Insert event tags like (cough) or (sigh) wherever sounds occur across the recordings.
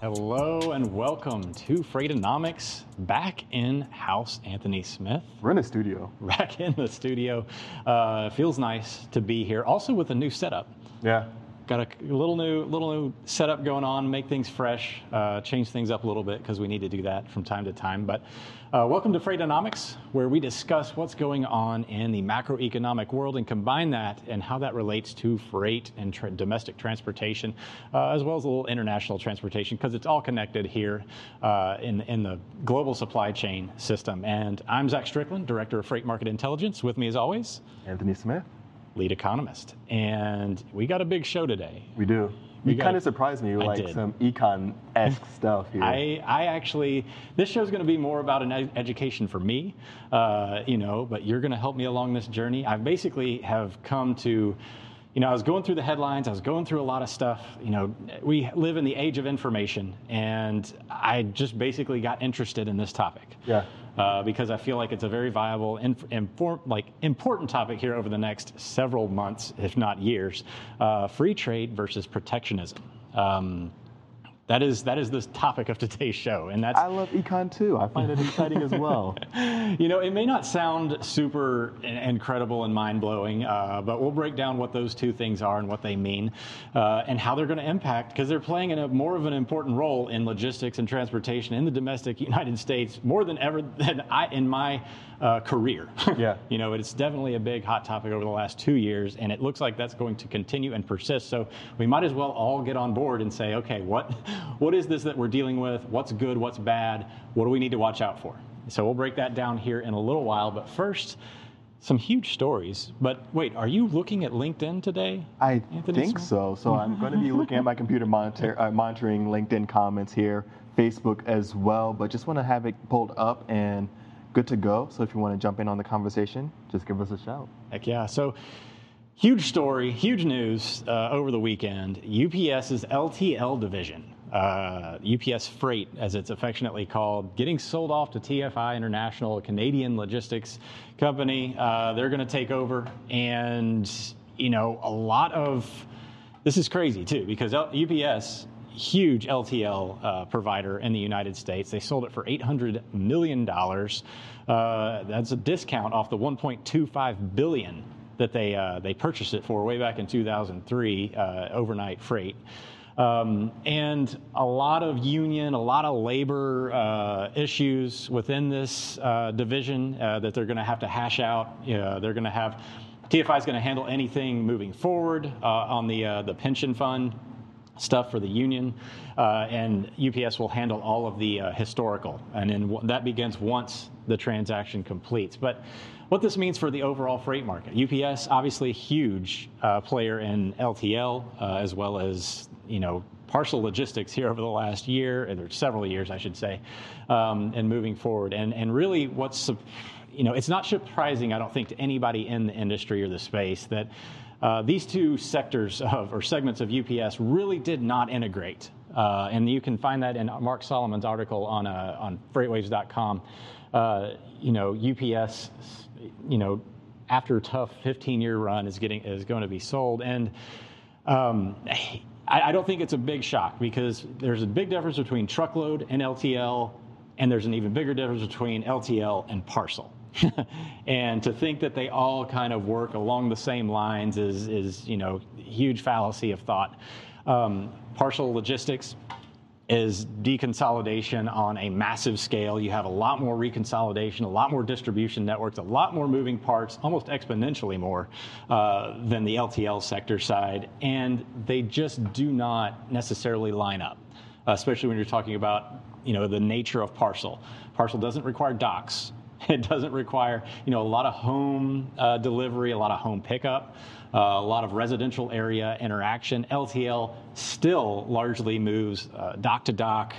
Hello and welcome to Freightonomics. Back in house, Anthony Smith. We're in the studio. (laughs) Back in the studio. Uh, feels nice to be here. Also with a new setup. Yeah. Got a little new, little new setup going on. Make things fresh. Uh, change things up a little bit because we need to do that from time to time. But uh, welcome to Freightonomics, where we discuss what's going on in the macroeconomic world and combine that and how that relates to freight and tra- domestic transportation, uh, as well as a little international transportation, because it's all connected here uh, in, in the global supply chain system. And I'm Zach Strickland, Director of Freight Market Intelligence. With me, as always, Anthony Smith. Lead economist. And we got a big show today. We do. We You kind of surprised me with like did. some econ esque (laughs) stuff here. I, I actually, this show's going to be more about an ed- education for me, uh, you know, but you're going to help me along this journey. I basically have come to, you know, I was going through the headlines, I was going through a lot of stuff. You know, we live in the age of information, and I just basically got interested in this topic. Yeah. Uh, because I feel like it's a very viable, inform, like important topic here over the next several months, if not years. Uh, free trade versus protectionism. Um, that is that is the topic of today's show, and that's I love econ too. I find it exciting as well. (laughs) you know it may not sound super incredible and mind blowing, uh, but we'll break down what those two things are and what they mean, uh, and how they're going to impact because they're playing in a more of an important role in logistics and transportation in the domestic United States more than ever than I in my uh, career. (laughs) Yeah. you know it's definitely a big hot topic over the last two years, and it looks like that's going to continue and persist. So we might as well all get on board and say, okay, what (laughs) what is this that we're dealing with? What's good? What's bad? What do we need to watch out for? So we'll break that down here in a little while. But first, some huge stories. But wait, are you looking at LinkedIn today? I Anthony think Smith? so. So I'm going to be looking at my computer monitor, uh, monitoring LinkedIn comments here, Facebook as well. But just want to have it pulled up and good to go. So if you want to jump in on the conversation, just give us a shout. Heck yeah. So, huge story, huge news uh, over the weekend. UPS's LTL division, uh, UPS Freight, as it's affectionately called, getting sold off to TFI International, a Canadian logistics company. Uh, they're going to take over. And, you know, a lot of this is crazy too, because UPS, huge LTL uh, provider in the United States, they sold it for $800 million. Uh, that's a discount off the 1.25 billion that they uh, they purchased it for way back in 2003, uh, Overnite freight. Um, and a lot of union, a lot of labor uh, issues within this uh, division uh, that they're going to have to hash out. You they're going to have TFI is going to handle anything moving forward uh, on the uh, the pension fund stuff for the union, uh, and UPS will handle all of the uh, historical, and then that begins once the transaction completes. But what this means for the overall freight market, UPS obviously a huge uh, player in LTL uh, as well as you know parcel logistics here over the last year, or several years, I should say, um, and moving forward, and and really what's you know, it's not surprising, I don't think, to anybody in the industry or the space that uh, these two sectors of or segments of UPS really did not integrate. Uh, and you can find that in Mark Solomon's article on uh, on FreightWaves.com. Uh, you know, UPS, you know, after a tough 15-year run is getting is going to be sold, and um, I, I don't think it's a big shock because there's a big difference between truckload and LTL, and there's an even bigger difference between LTL and parcel. (laughs) and to think that they all kind of work along the same lines is, is you know, huge fallacy of thought. Um, parcel logistics is deconsolidation on a massive scale. You have a lot more reconsolidation, a lot more distribution networks, a lot more moving parts, almost exponentially more uh, than the LTL sector side, and they just do not necessarily line up, especially when you're talking about you know the nature of parcel. Parcel doesn't require docks. (laughs) It doesn't require, you know, a lot of home uh, delivery, a lot of home pickup, uh, a lot of residential area interaction. LTL still largely moves uh, dock to dock.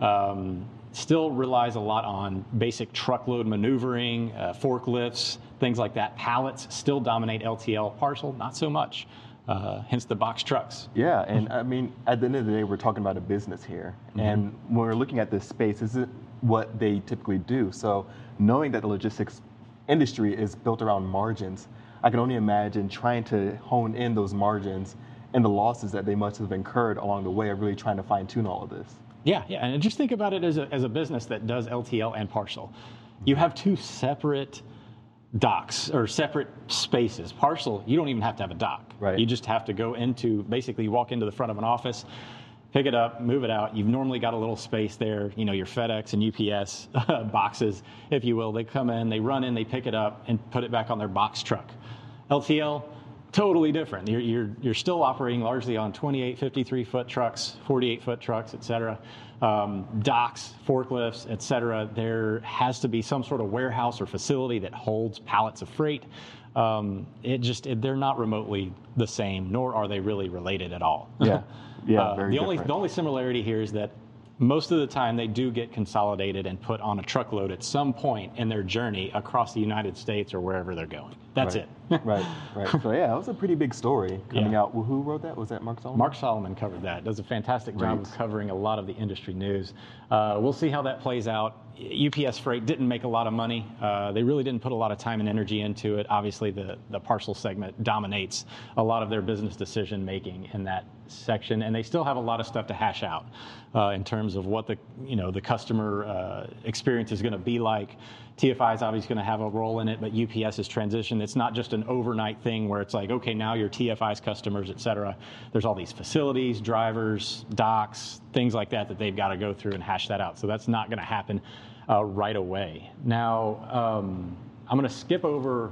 Um, still relies a lot on basic truckload maneuvering, uh, forklifts, things like that. Pallets still dominate LTL. Parcel, not so much. Uh, hence the box trucks. Yeah, and I mean, at the end of the day, we're talking about a business here. And when we're looking at this space, this is what they typically do. So, knowing that the logistics industry is built around margins, I can only imagine trying to hone in those margins and the losses that they must have incurred along the way of really trying to fine tune all of this. Yeah, yeah, and just think about it as a, as a business that does LTL and parcel. You have two separate docks or separate spaces. Parcel, you don't even have to have a dock. Right. You just have to go into, basically, walk into the front of an office, pick it up, move it out. You've normally got a little space there, you know, your FedEx and UPS (laughs) boxes, if you will. They come in, they run in, they pick it up, and put it back on their box truck. LTL, totally different. You're, you're, you're still operating largely on 28, 53 foot trucks, 48 foot trucks, et cetera. Um, docks, forklifts, et cetera. There has to be some sort of warehouse or facility that holds pallets of freight. Um, it just it, they're not remotely the same, nor are they really related at all. Yeah, (laughs) yeah. Uh, very the only the only similarity here is that most of the time they do get consolidated and put on a truckload at some point in their journey across the United States or wherever they're going. That's right. it. right, right. (laughs) So yeah, that was a pretty big story coming Yeah. out. Well, who wrote that? Was that Mark Solomon? Mark Solomon covered that. Does a fantastic job Great. of covering a lot of the industry news. Uh, we'll see how that plays out. UPS Freight didn't make a lot of money. Uh, they really didn't put a lot of time and energy into it. Obviously, the, the parcel segment dominates a lot of their business decision making in that section, and they still have a lot of stuff to hash out uh, in terms of what the you know the customer uh, experience is going to be like. TFI is obviously going to have a role in it, but UPS is transition. It's not just an overnight thing where it's like, okay, now you're TFI's customers, et cetera. There's all these facilities, drivers, docks, things like that that they've got to go through and hash that out. So that's not going to happen uh, right away. Now, um, I'm going to skip over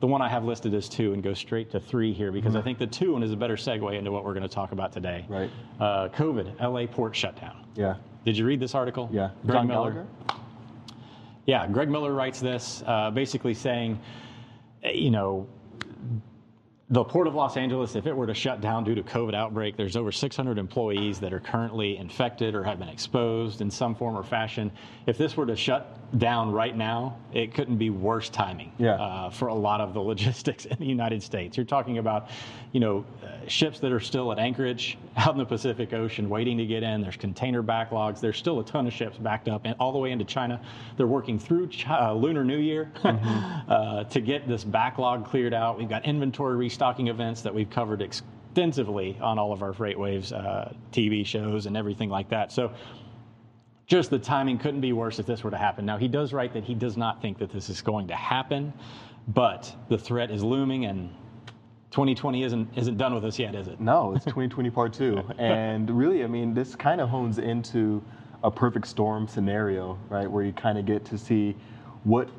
the one I have listed as two and go straight to three here because I think the two one is a better segue into what we're going to talk about today. Right. Uh, COVID, LA port shutdown. Yeah, Did you read this article? yeah. Greg John Miller. Gallagher. Yeah, Greg Miller writes this, uh, basically saying, you know, the Port of Los Angeles, if it were to shut down due to COVID outbreak, there's over 600 employees that are currently infected or have been exposed in some form or fashion. If this were to shut down right now, it couldn't be worse timing Yeah. uh, for a lot of the (laughs) logistics in the United States. You're talking about, you know, uh, ships that are still at anchorage out in the Pacific Ocean waiting to get in. There's container backlogs. There's still a ton of ships backed up and all the way into China. They're working through uh, Lunar New Year (laughs) uh, to get this backlog cleared out. We've got inventory restocking events that we've covered extensively on all of our FreightWaves uh, TV shows and everything like that. So just the timing couldn't be worse if this were to happen. Now, he does write that he does not think that this is going to happen, but the threat is looming and 2020 isn't, isn't done with us yet, is it? No, it's 2020 part two. (laughs) And really, I mean, this kind of hones into a perfect storm scenario, right? Where you kind of get to see what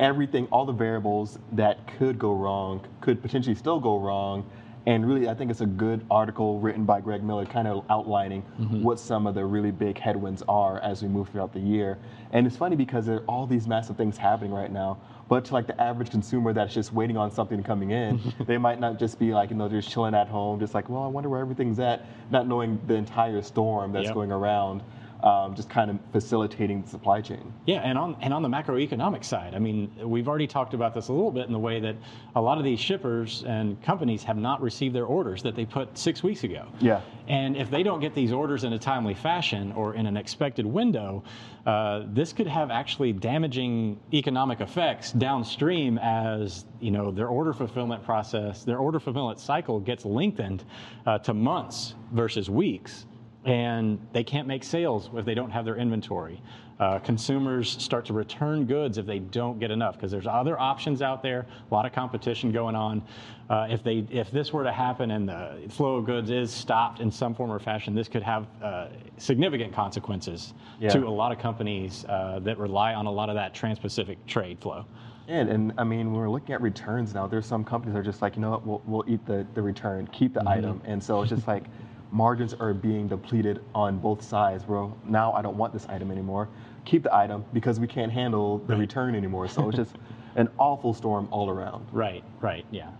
everything, all the variables that could go wrong, could potentially still go wrong. And really, I think it's a good article written by Greg Miller, kind of outlining mm-hmm. what some of the really big headwinds are as we move throughout the year. And it's funny because there are all these massive things happening right now. But to like the average consumer that's just waiting on something coming in, (laughs) they might not just be like, you know, just chilling at home, just like, well, I wonder where everything's at, not knowing the entire storm that's Yep. going around, um, just kind of facilitating the supply chain. Yeah, and on and on the macroeconomic side, I mean, we've already talked about this a little bit in the way that a lot of these shippers and companies have not received their orders that they put six weeks ago. Yeah. And if they don't get these orders in a timely fashion or in an expected window, uh, this could have actually damaging economic effects downstream as you know their order fulfillment process, their order fulfillment cycle gets lengthened uh, to months versus weeks and they can't make sales if they don't have their inventory. Uh, consumers start to return goods if they don't get enough because there's other options out there, a lot of competition going on. Uh, if they if this were to happen and the flow of goods is stopped in some form or fashion, this could have uh, significant consequences Yeah. to a lot of companies uh, that rely on a lot of that trans-Pacific trade flow. And, and I mean, when we're looking at returns now, there's some companies that are just like, you know what, we'll, we'll eat the, the return, keep the item. And so it's just like margins are being depleted on both sides. Well, now I don't want this item anymore. Keep the item because we can't handle the Right. return anymore. So it's just (laughs) an awful storm all around. Right, right, yeah.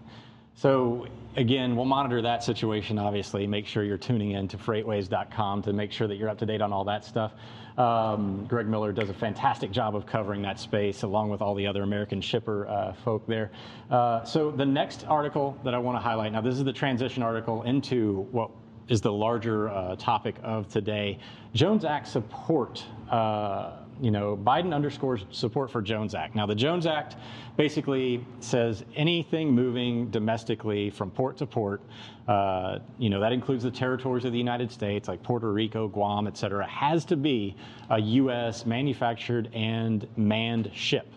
So again, we'll monitor that situation, obviously. Make sure you're tuning in to freightwaves.com to make sure that you're up to date on all that stuff. Um, Greg Miller does a fantastic job of covering that space along with all the other American shipper uh, folk there. Uh, so the next article that I want to highlight now, this is the transition article into what is the larger uh, topic of today. Jones Act support. Uh, you know, Biden underscores support for Jones Act. Now, the Jones Act basically says anything moving domestically from port to port, uh, you know, that includes the territories of the United States, like Puerto Rico, Guam, et cetera, has to be a U.S. manufactured and manned ship.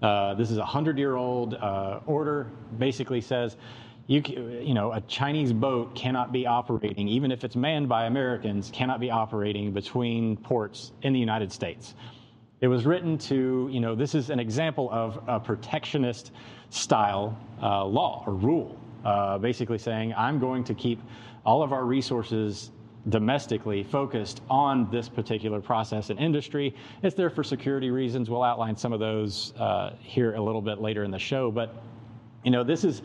Uh, this is a hundred year old uh, order, basically says you, you know, a Chinese boat cannot be operating, even if it's manned by Americans, cannot be operating between ports in the United States. It was written to, you know, this is an example of a protectionist style uh, law or rule, uh, basically saying, I'm going to keep all of our resources domestically focused on this particular process and industry. It's there for security reasons. We'll outline some of those uh, here a little bit later in the show. But, you know, this is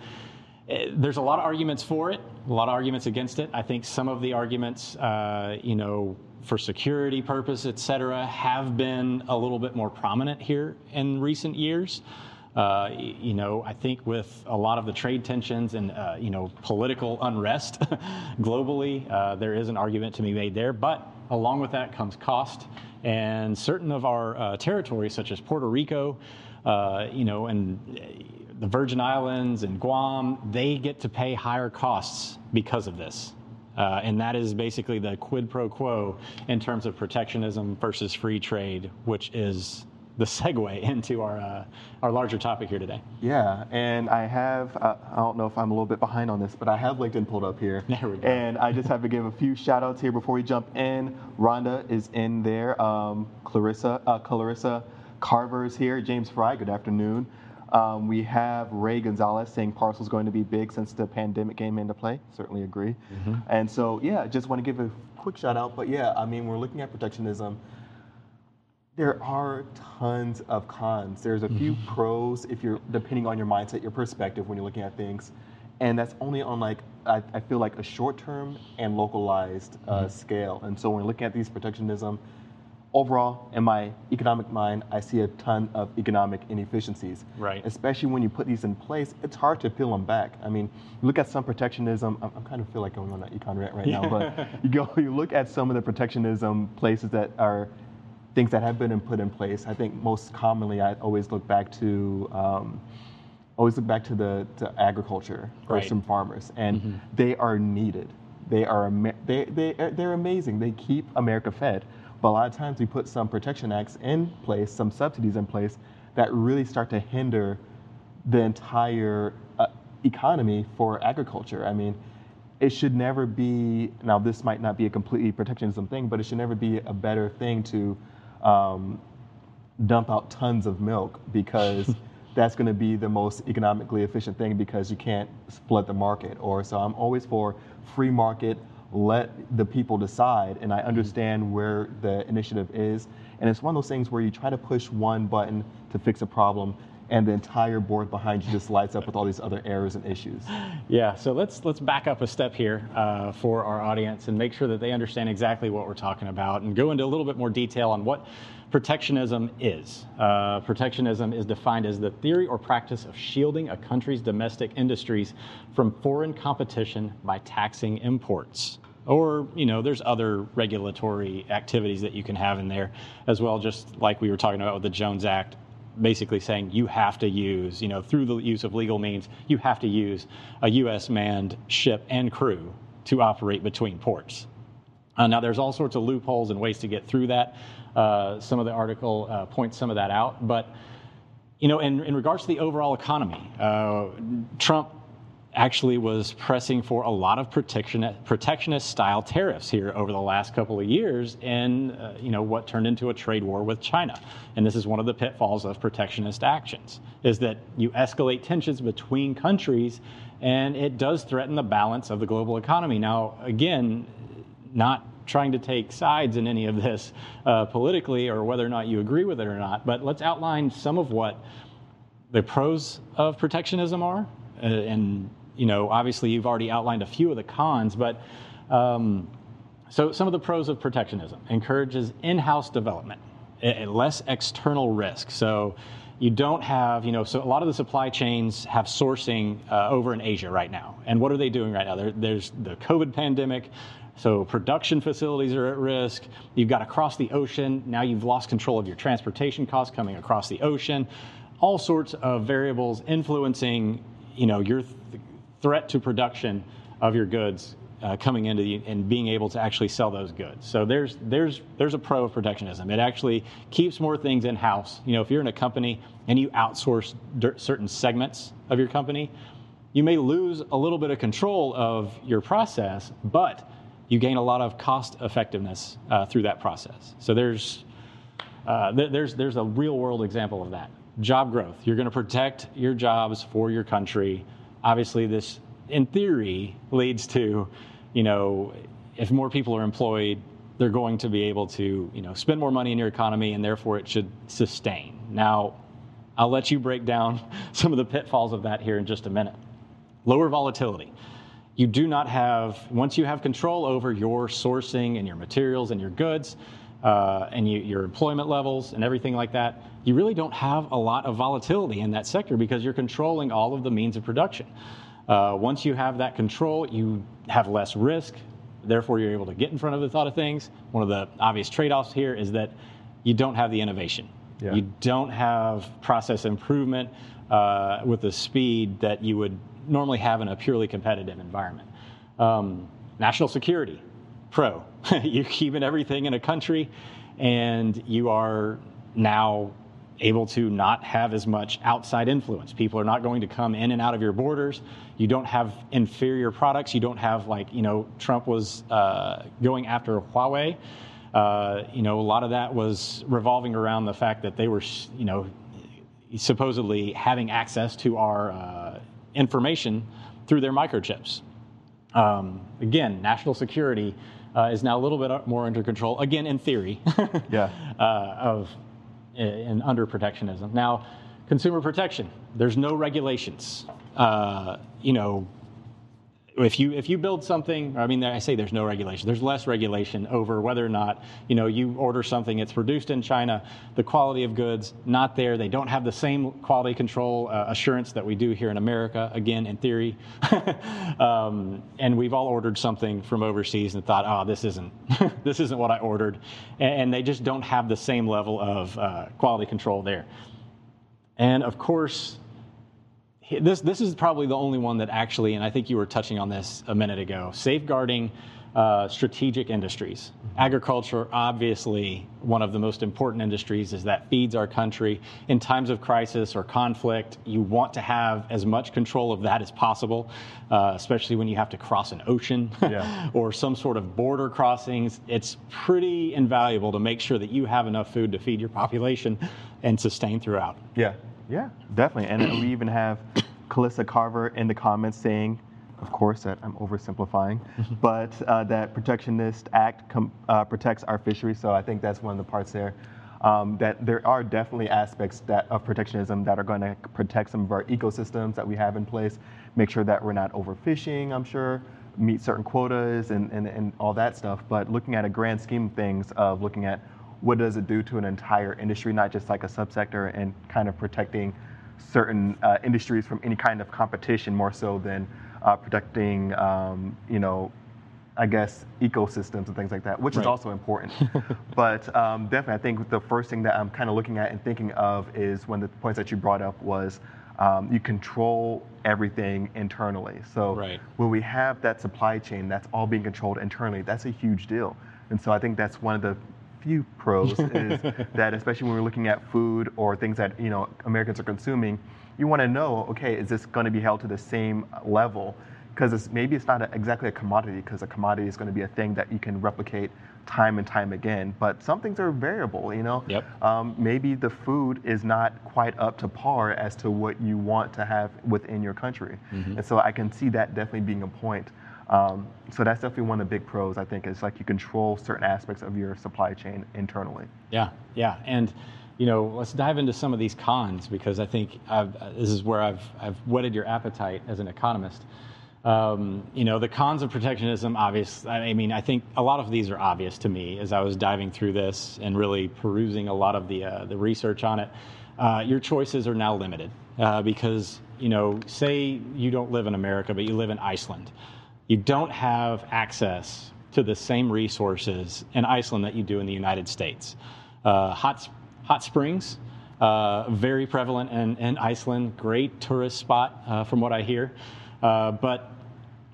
there's a lot of arguments for it, a lot of arguments against it. I think some of the arguments, uh, you know, for security purpose, et cetera, have been a little bit more prominent here in recent years. Uh, you know, I think with a lot of the trade tensions and uh, you know political unrest (laughs) globally, uh, there is an argument to be made there. But along with that comes cost, and certain of our uh, territories, such as Puerto Rico, uh, you know, and the Virgin Islands and Guam, they get to pay higher costs because of this. Uh, and that is basically the quid pro quo in terms of protectionism versus free trade, which is the (laughs) segue into our uh, our larger topic here today. Yeah, and I have uh, I don't know if I'm a little bit behind on this, but I have LinkedIn pulled up here. There we go. And I just have to give a few shout outs here before we jump in. Rhonda is in there. Um, Clarissa uh, Clarissa Carver is here. James Fry, good afternoon. Um, we have Ray Gonzalez saying parcel is going to be big since the pandemic came into play. Certainly agree. Mm-hmm. And so, yeah, just want to give a quick shout out. But yeah, I mean, we're looking at protectionism. There are tons of cons. There's a mm-hmm. few pros if you're depending on your mindset, your perspective when you're looking at things, and that's only on like I, I feel like a short-term and localized uh, mm-hmm. scale. And so when we're looking at these protectionism, overall, in my economic mind, I see a ton of economic inefficiencies. Right. Especially when you put these in place, it's hard to peel them back. I mean, you look at some protectionism. I'm, I'm kind of feel like going on that econ rant right now, but (laughs) you go, you look at some of the protectionism places that are things that have been put in place. I think most commonly, I always look back to. Um, always look back to the to agriculture or some farmers, and mm-hmm. they are needed. They are they they they're amazing. They keep America fed. But a lot of times we put some protection acts in place, some subsidies in place that really start to hinder the entire uh, economy for agriculture. I mean, it should never be, now this might not be a completely protectionism thing, but it should never be a better thing to um, dump out tons of milk because (laughs) that's going to be the most economically efficient thing because you can't split the market. Or so I'm always for free market, let the people decide. And I mm-hmm. understand where the initiative is. And it's one of those things where you try to push one button to fix a problem and the entire board behind you just lights up with all these other errors and issues. Yeah, so let's let's back up a step here uh, for our audience and make sure that they understand exactly what we're talking about and go into a little bit more detail on what protectionism is. Uh, protectionism is defined as the theory or practice of shielding a country's domestic industries from foreign competition by taxing imports. Or, you know, there's other regulatory activities that you can have in there as well, just like we were talking about with the Jones Act, basically saying you have to use, you know, through the use of legal means, you have to use a U.S. manned ship and crew to operate between ports. Uh, now, there's all sorts of loopholes and ways to get through that. Uh, some of the article uh, points some of that out. But, you know, in, in regards to the overall economy, uh, Trump actually was pressing for a lot of protectionist, protectionist style tariffs here over the last couple of years in uh, you know what turned into a trade war with China and this is one of the pitfalls of protectionist actions is that you escalate tensions between countries and it does threaten the balance of the global economy now again not trying to take sides in any of this uh, politically or whether or not you agree with it or not, but let's outline some of what the pros of protectionism are. Uh, and, you know, obviously you've already outlined a few of the cons, but um, so some of the pros of protectionism encourages in-house development, less external risk. So you don't have, you know, so a lot of the supply chains have sourcing uh, over in Asia right now. And what are they doing right now? There, there's the COVID pandemic So production facilities are at risk. You've got to cross the ocean. Now you've lost control of your transportation costs coming across the ocean. All sorts of variables influencing, you know, your th- threat to production of your goods uh, coming into the, and being able to actually sell those goods. So there's there's there's a pro of protectionism. It actually keeps more things in house. You know, if you're in a company and you outsource certain segments of your company, you may lose a little bit of control of your process, but you gain a lot of cost effectiveness uh, through that process. So there's, uh, th- there's, there's a real world example of that. Job growth. You're going to protect your jobs for your country. Obviously, this, in theory, leads to, you know, if more people are employed, they're going to be able to, you know, spend more money in your economy, and therefore it should sustain. Now, I'll let you break down (laughs) some of the pitfalls of that here in just a minute. Lower volatility you do not have, once you have control over your sourcing and your materials and your goods uh, and you, your employment levels and everything like that, you really don't have a lot of volatility in that sector because you're controlling all of the means of production. Uh, once you have that control, you have less risk. Therefore, you're able to get in front of the thought of things. One of the obvious trade offs here is that you don't have the innovation. Yeah. You don't have process improvement uh, with the speed that you would normally have in a purely competitive environment. Um, national security, pro. (laughs) You're keeping everything in a country, and you are now able to not have as much outside influence. People are not going to come in and out of your borders. You don't have inferior products. You don't have, like, you know, Trump was uh, going after Huawei. Uh, you know, a lot of that was revolving around the fact that they were, you know, supposedly having access to our uh, information through their microchips. Um, again, national security uh, is now a little bit more under control, again, in theory, (laughs) yeah. uh, of in under protectionism. Now, consumer protection, there's no regulations. Uh, you know, if you if you build something, I mean, I say there's no regulation. There's less regulation over whether or not you know you order something. It's produced in China. The quality of goods not there. They don't have the same quality control uh, assurance that we do here in America. Again, in theory, (laughs) um, and we've all ordered something from overseas and thought, oh, this isn't (laughs) this isn't what I ordered, and, and, they just don't have the same level of uh, quality control there. And of course, this, this is probably the only one that actually, and I think you were touching on this a minute ago, safeguarding uh, strategic industries. Agriculture, obviously, one of the most important industries, is that feeds our country. In times of crisis or conflict, you want to have as much control of that as possible, uh, especially when you have to cross an ocean (laughs) yeah. or some sort of border crossings. It's pretty invaluable to make sure that you have enough food to feed your population and sustain throughout. Yeah, yeah, definitely. And we even have Clarissa Carver in the comments saying, of course, that I'm oversimplifying, (laughs) but uh, that Protectionist Act com- uh, protects our fisheries. So I think that's one of the parts there. Um, that there are definitely aspects that of protectionism that are going to protect some of our ecosystems that we have in place, make sure that we're not overfishing, I'm sure, meet certain quotas and, and, and all that stuff. But looking at a grand scheme of things of looking at what does it do to an entire industry, not just like a subsector, and kind of protecting certain uh, industries from any kind of competition more so than uh, protecting, um, you know, I guess ecosystems and things like that, which right. is also important. (laughs) but um, definitely, I think the first thing that I'm kind of looking at and thinking of is when the points that you brought up was um, you control everything internally. So right. when we have that supply chain that's all being controlled internally, that's a huge deal. And so I think that's one of the few pros (laughs) is that especially when we're looking at food or things that you know Americans are consuming, you want to know, okay, is this going to be held to the same level? Because it's, maybe it's not a, exactly a commodity, because a commodity is going to be a thing that you can replicate time and time again. But some things are variable, you know. Yep. Um, maybe the food is not quite up to par as to what you want to have within your country, mm-hmm. and so I can see that definitely being a point. Um, so that's definitely one of the big pros, I think, is like you control certain aspects of your supply chain internally. Yeah, yeah. And, you know, let's dive into some of these cons because I think I've, this is where I've, I've whetted your appetite as an economist. Um, you know, the cons of protectionism, obvious. I mean, I think a lot of these are obvious to me as I was diving through this and really perusing a lot of the, uh, the research on it. Uh, your choices are now limited uh, because, you know, say you don't live in America, but you live in Iceland you don't have access to the same resources in Iceland that you do in the United States. Uh, hot, hot springs, uh, very prevalent in, in, Iceland, great tourist spot uh, from what I hear. Uh, but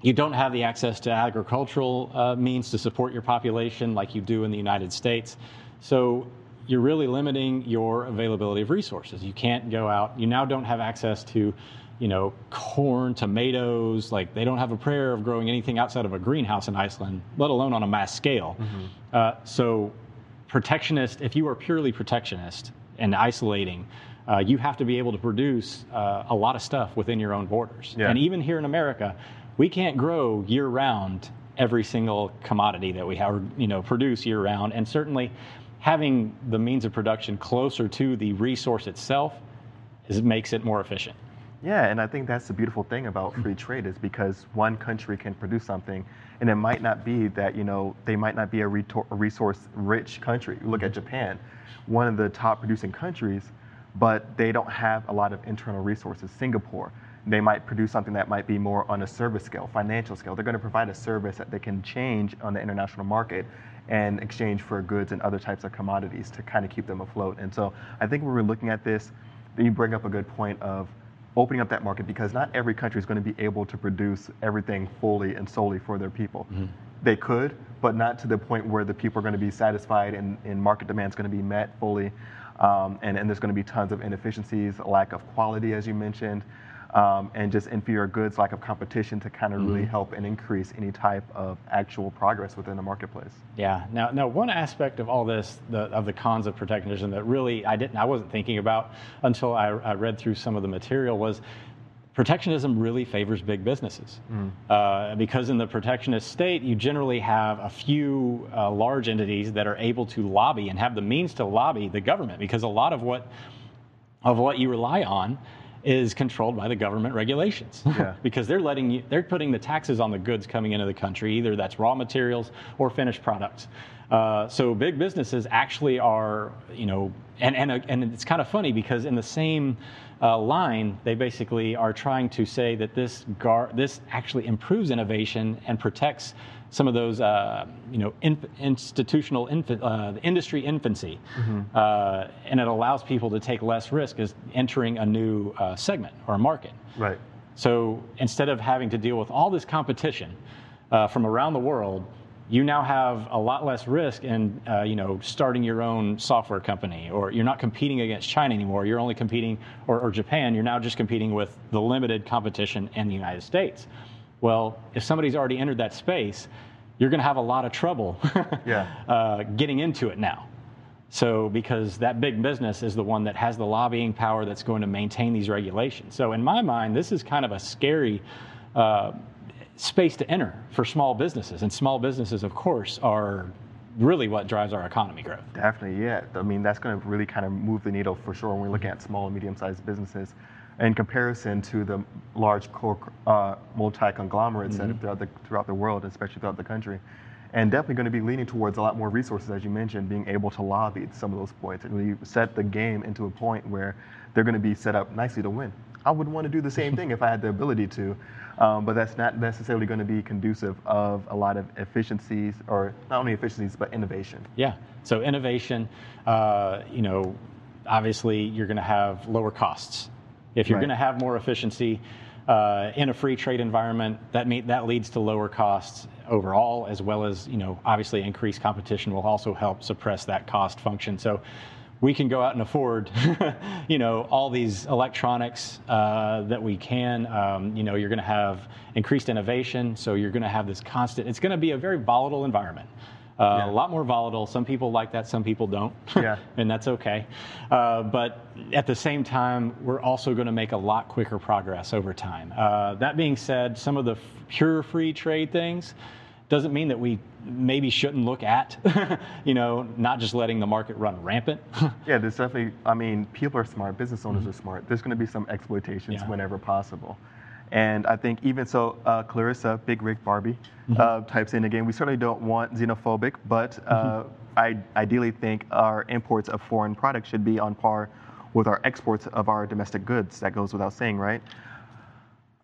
you don't have the access to agricultural uh, means to support your population like you do in the United States. So you're really limiting your availability of resources. You can't go out. You now don't have access to, you know, corn, tomatoes. Like they don't have a prayer of growing anything outside of a greenhouse in Iceland, let alone on a mass scale. Mm-hmm. Uh, so, protectionist. If you are purely protectionist and isolating, uh, you have to be able to produce uh, a lot of stuff within your own borders. Yeah. And even here in America, we can't grow year round every single commodity that we have, you know, produce year round. And certainly, having the means of production closer to the resource itself is, makes it more efficient. Yeah, and I think that's the beautiful thing about free mm-hmm. trade is because one country can produce something, and it might not be that you know they might not be a, resource-rich country. Look at mm-hmm. Japan, one of the top producing countries, but they don't have a lot of internal resources. Singapore, they might produce something that might be more on a service scale, financial scale. They're going to provide a service that they can change on the international market and exchange for goods and other types of commodities to kind of keep them afloat. And so I think when we're looking at this, you bring up a good point of opening up that market because not every country is going to be able to produce everything fully and solely for their people. Mm-hmm. They could, but not to the point where the people are going to be satisfied and, and market demand is going to be met fully. Um, and, and there's going to be tons of inefficiencies, lack of quality, as you mentioned um, and just inferior goods, lack of competition to kind of mm-hmm. really help and increase any type of actual progress within the marketplace. Yeah. Now, now one aspect of all this, the, of the cons of protectionism that really I didn't, I wasn't thinking about until I, I read through some of the material was protectionism really favors big businesses mm. uh, because in the protectionist state you generally have a few uh, large entities that are able to lobby and have the means to lobby the government because a lot of what of what you rely on is controlled by the government regulations yeah. (laughs) because they're letting you they're putting the taxes on the goods coming into the country either that's raw materials or finished products uh, so big businesses actually are you know and and, and it's kind of funny because in the same uh, line they basically are trying to say that this gar- this actually improves innovation and protects some of those, uh, you know, inf- institutional inf- uh, industry infancy, mm-hmm. uh, and it allows people to take less risk as entering a new uh, segment or a market. Right. So instead of having to deal with all this competition uh, from around the world, you now have a lot less risk in uh, you know starting your own software company or you're not competing against china anymore you're only competing or, or, japan you're now just competing with the limited competition in the united states well, if somebody's already entered that space, you're going to have a lot of trouble (laughs) yeah. uh, getting into it now. So, because that big business is the one that has the lobbying power that's going to maintain these regulations. So, in my mind, this is kind of a scary uh, space to enter for small businesses. And small businesses, of course, are really what drives our economy growth. Definitely, yeah. I mean, that's going to really kind of move the needle for sure when we look at small and medium sized businesses in comparison to the large uh, multi-conglomerates mm-hmm. throughout the, throughout the world, especially throughout the country. And definitely going to be leaning towards a lot more resources, as you mentioned, being able to lobby some of those points and really set the game into a point where they're going to be set up nicely to win. I would want to do the same (laughs) thing if I had the ability to, um, but that's not necessarily going to be conducive of a lot of efficiencies, or not only efficiencies, but innovation. Yeah. So innovation, uh, you know, obviously you're going to have lower costs if you're right. going to have more efficiency uh, in a free trade environment, that mean, that leads to lower costs overall, as well as you know obviously increased competition will also help suppress that cost function. So we can go out and afford, (laughs) you know, all these electronics uh, that we can. Um, you know, you're going to have increased innovation, so you're going to have this constant. It's going to be a very volatile environment. Uh, yeah. A lot more volatile. Some people like that, some people don't. (laughs) Yeah. and that's okay. Uh, but at the same time, we're also going to make a lot quicker progress over time. Uh, that being said, some of the f- pure free trade things doesn't mean that we maybe shouldn't look at, (laughs) you know, not just letting the market run rampant. (laughs) yeah, there's definitely, I mean, people are smart, business owners mm-hmm. are smart. There's going to be some exploitations yeah. whenever possible. And I think even so, uh, Clarissa, Big Rig Barbie, mm-hmm. uh, types in again, we certainly don't want xenophobic, but uh, mm-hmm. I ideally think our imports of foreign products should be on par with our exports of our domestic goods. That goes without saying, right?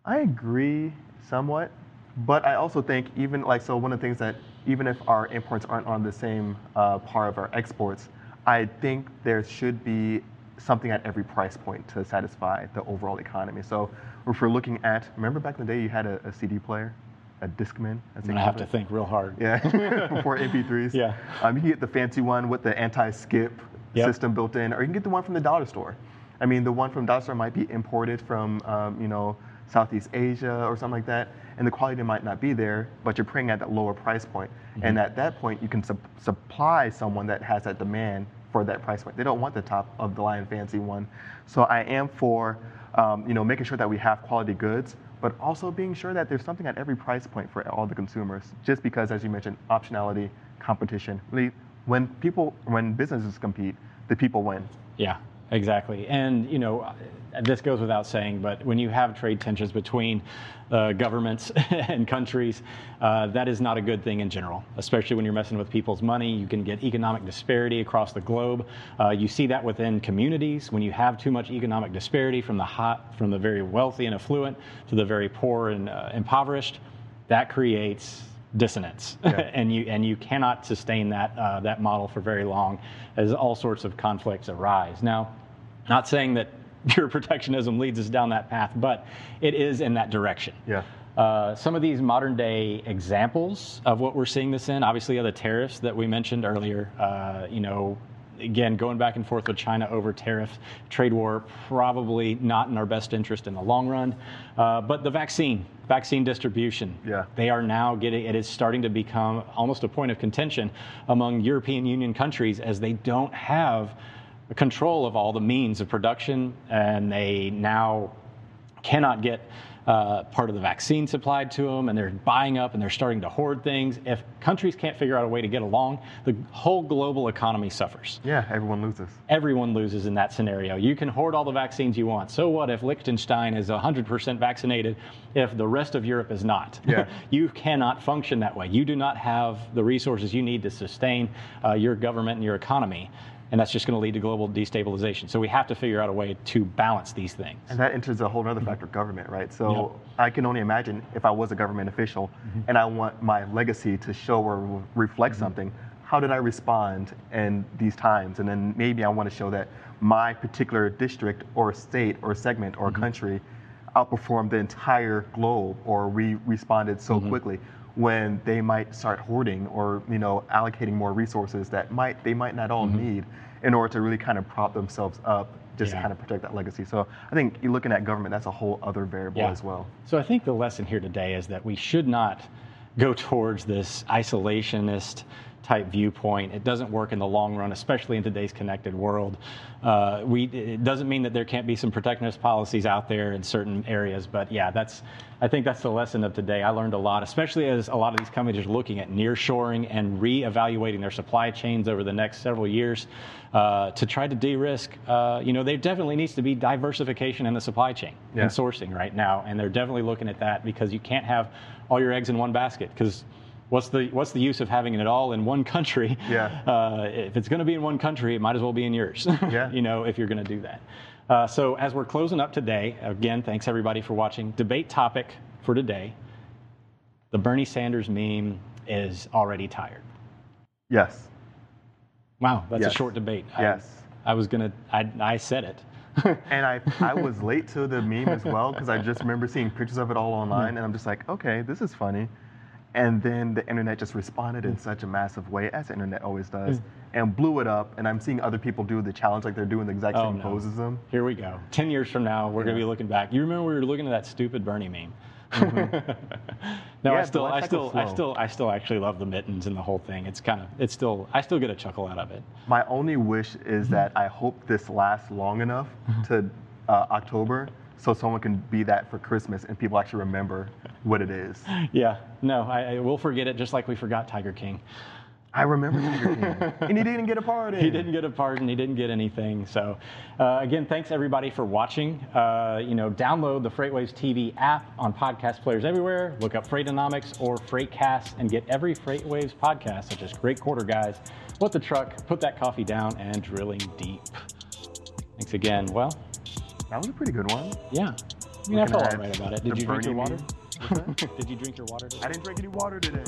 I agree somewhat, but I also think even like, so one of the things that even if our imports aren't on the same uh, par of our exports, I think there should be something at every price point to satisfy the overall economy. So if we're looking at, remember back in the day you had a, a CD player, a Discman? I'm gonna have to think real hard. Yeah, (laughs) before (laughs) MP3s. Yeah. Um, you can get the fancy one with the anti-skip Yep. system built in, or you can get the one from the dollar store. I mean, the one from dollar store might be imported from, um, you know, Southeast Asia or something like that, and the quality might not be there, but you're praying at that lower price point. Mm-hmm. And at that point, you can sup- supply someone that has that demand for that price point. They don't want the top of the line fancy one. So I am for, um, you know, making sure that we have quality goods, but also being sure that there's something at every price point for all the consumers. Just because, as you mentioned, optionality, competition. Really, when people, when businesses compete, the people win. Yeah, exactly. And you know, this goes without saying, but when you have trade tensions between uh, governments (laughs) and countries, uh, that is not a good thing in general. Especially when you're messing with people's money, you can get economic disparity across the globe. Uh, you see that within communities when you have too much economic disparity from the hot, from the very wealthy and affluent to the very poor and uh, impoverished. That creates dissonance, (laughs) Yeah. and you and you cannot sustain that uh, that model for very long, as all sorts of conflicts arise. Now, not saying that (laughs) pure protectionism leads us down that path, but it is in that direction. Yeah. Uh, some of these modern day examples of what we're seeing this in, obviously, are the tariffs that we mentioned earlier. Uh, you know, again, going back and forth with China over tariff trade war, probably not in our best interest in the long run. Uh, but the vaccine, vaccine distribution, Yeah. they are now getting, it is starting to become almost a point of contention among European Union countries as they don't have control of all the means of production and they now cannot get uh, part of the vaccine supplied to them and they're buying up and they're starting to hoard things. If countries can't figure out a way to get along, the whole global economy suffers. Yeah, everyone loses. Everyone loses in that scenario. You can hoard all the vaccines you want. So what if Liechtenstein is 100% vaccinated if the rest of Europe is not? Yeah. (laughs) you cannot function that way. You do not have the resources you need to sustain uh, your government and your economy. And that's just going to lead to global destabilization. So we have to figure out a way to balance these things. And that enters a whole other factor of government, right? So Yep. I can only imagine if I was a government official Mm-hmm. and I want my legacy to show or re- reflect something, how did I respond in these times? And then maybe I want to show that my particular district or state or segment or Mm-hmm. country outperformed the entire globe or we responded so Mm-hmm. quickly when they might start hoarding or you know allocating more resources that might they might not all mm-hmm. need in order to really kind of prop themselves up just Yeah. to kind of protect that legacy. So I think you're looking at government, that's a whole other variable as well. So I think the lesson here today is that we should not go towards this isolationist type viewpoint. It doesn't work in the long run, especially in today's connected world. Uh, we, it doesn't mean that there can't be some protectionist policies out there in certain areas, but yeah, that's. I think that's the lesson of today. I learned a lot, especially as a lot of these companies are looking at nearshoring and reevaluating their supply chains over the next several years uh, to try to de-risk. Uh, you know, there definitely needs to be diversification in the supply chain Yeah. and sourcing right now, and they're definitely looking at that because you can't have all your eggs in one basket. Because what's the what's the use of having it all in one country? Yeah. (laughs) Uh, if it's going to be in one country, it might as well be in yours. Yeah. (laughs) you know, if you're going to do that. Uh, so as we're closing up today, again, thanks everybody for watching. Debate topic for today: the Bernie Sanders meme is already tired. Yes. Wow, that's Yes. a short debate. I- Yes. I, was gonna. I, I said it. (laughs) And I, I was late to the meme as well because I just remember seeing pictures of it all online and I'm just like, okay, this is funny. And then the internet just responded in mm. such a massive way, as the internet always does, mm. and blew it up. And I'm seeing other people do the challenge like they're doing the exact Oh, same no. poses as them. Here we go. Ten years from now, we're gonna be looking back. You remember we were looking at that stupid Bernie meme? Mm-hmm. (laughs) no, Yeah, I still, I still, I still, I still actually love the mittens and the whole thing. It's kind of, it's still, I still get a chuckle out of it. My only wish is mm-hmm. that I hope this lasts long enough mm-hmm. to uh, October so someone can be that for Christmas and people actually remember what it is. Yeah, no, I, I will forget it just like we forgot Tiger King. I remember Tiger King, and he didn't get a pardon. He didn't get a pardon. He didn't get anything. So, uh, again, thanks everybody for watching. Uh, you know, download the FreightWaves TV app on podcast players everywhere. Look up Freightonomics or Freightcast and get every FreightWaves podcast, such as Great Quarter Guys, What the Truck, Put That Coffee Down, and Drilling Deep. Thanks again. Well, That was a pretty good one. yeah. I mean, I felt all right about it. Did you drink your water? Did you drink your water? Today? I didn't drink any water today.